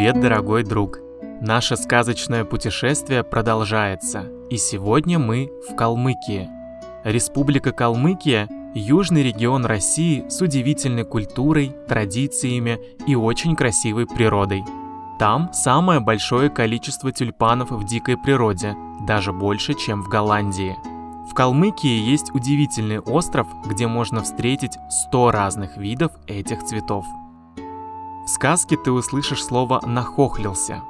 Привет, дорогой друг! Наше сказочное путешествие продолжается, и сегодня мы в Калмыкии. Республика Калмыкия – южный регион России с удивительной культурой, традициями и очень красивой природой. Там самое большое количество тюльпанов в дикой природе, даже больше, чем в Голландии. В Калмыкии есть удивительный остров, где можно встретить 100 разных видов этих цветов – в сказке ты услышишь слово «нахохлился».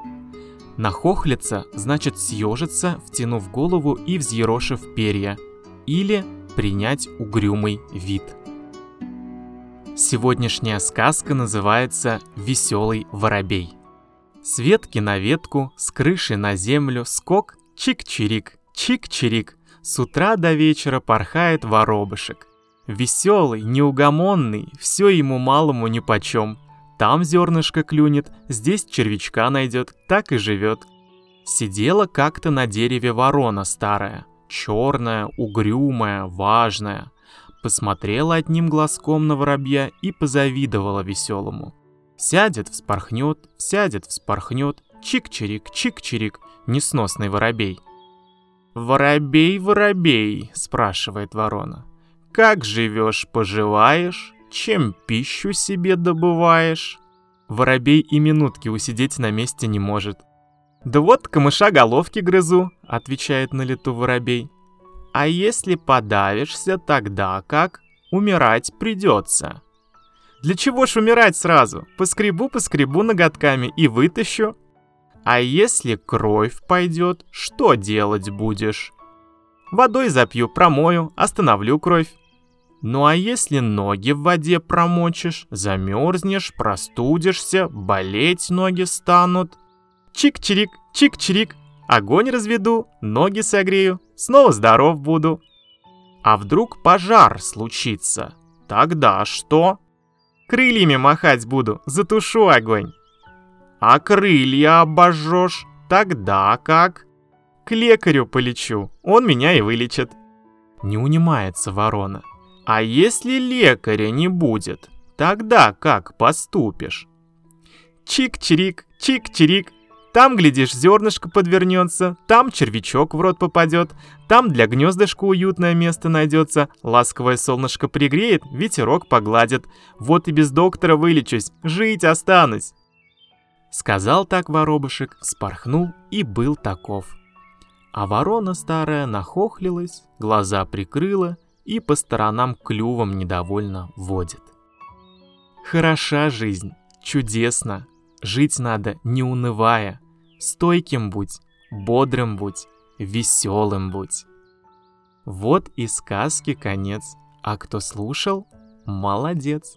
Нахохлиться значит съежиться, втянув голову и взъерошив перья, или принять угрюмый вид. Сегодняшняя сказка называется «Веселый воробей». С ветки на ветку, с крыши на землю, скок, чик-чирик, чик-чирик. С утра до вечера порхает воробышек. Веселый, неугомонный, все ему малому нипочем – там зернышко клюнет, здесь червячка найдет, так и живет. Сидела как-то на дереве ворона старая, черная, угрюмая, важная. Посмотрела одним глазком на воробья и позавидовала веселому. Сядет, вспорхнет, сядет, вспорхнет, чик-чирик, чик-чирик, несносный воробей. «Воробей, воробей», — спрашивает ворона, — «как живешь, поживаешь?» Чем пищу себе добываешь? Воробей и минутки усидеть на месте не может. «Да вот камыша головки грызу», — отвечает на лету воробей. «А если подавишься, тогда как? Умирать придется». «Для чего ж умирать сразу? Поскребу-поскребу ноготками и вытащу». «А если кровь пойдет, что делать будешь?» «Водой запью, промою, остановлю кровь». Ну а если ноги в воде промочишь, замерзнешь, простудишься, болеть ноги станут. Чик-чирик, чик-чирик, огонь разведу, ноги согрею, снова здоров буду. А вдруг пожар случится? Тогда что? Крыльями махать буду, затушу огонь. А крылья обожжешь? Тогда как? К лекарю полечу, он меня и вылечит. Не унимается ворона. А если лекаря не будет, тогда как поступишь? Чик-чирик, чик-чирик. Там, глядишь, зернышко подвернется, там червячок в рот попадет, там для гнездышка уютное место найдется, ласковое солнышко пригреет, ветерок погладит. Вот и без доктора вылечусь, жить останусь. Сказал так воробушек, спорхнул и был таков. А ворона старая нахохлилась, глаза прикрыла и по сторонам клювом недовольно водит. Хороша жизнь, чудесно, жить надо не унывая, стойким будь, бодрым будь, веселым будь. Вот и сказки конец, а кто слушал, молодец.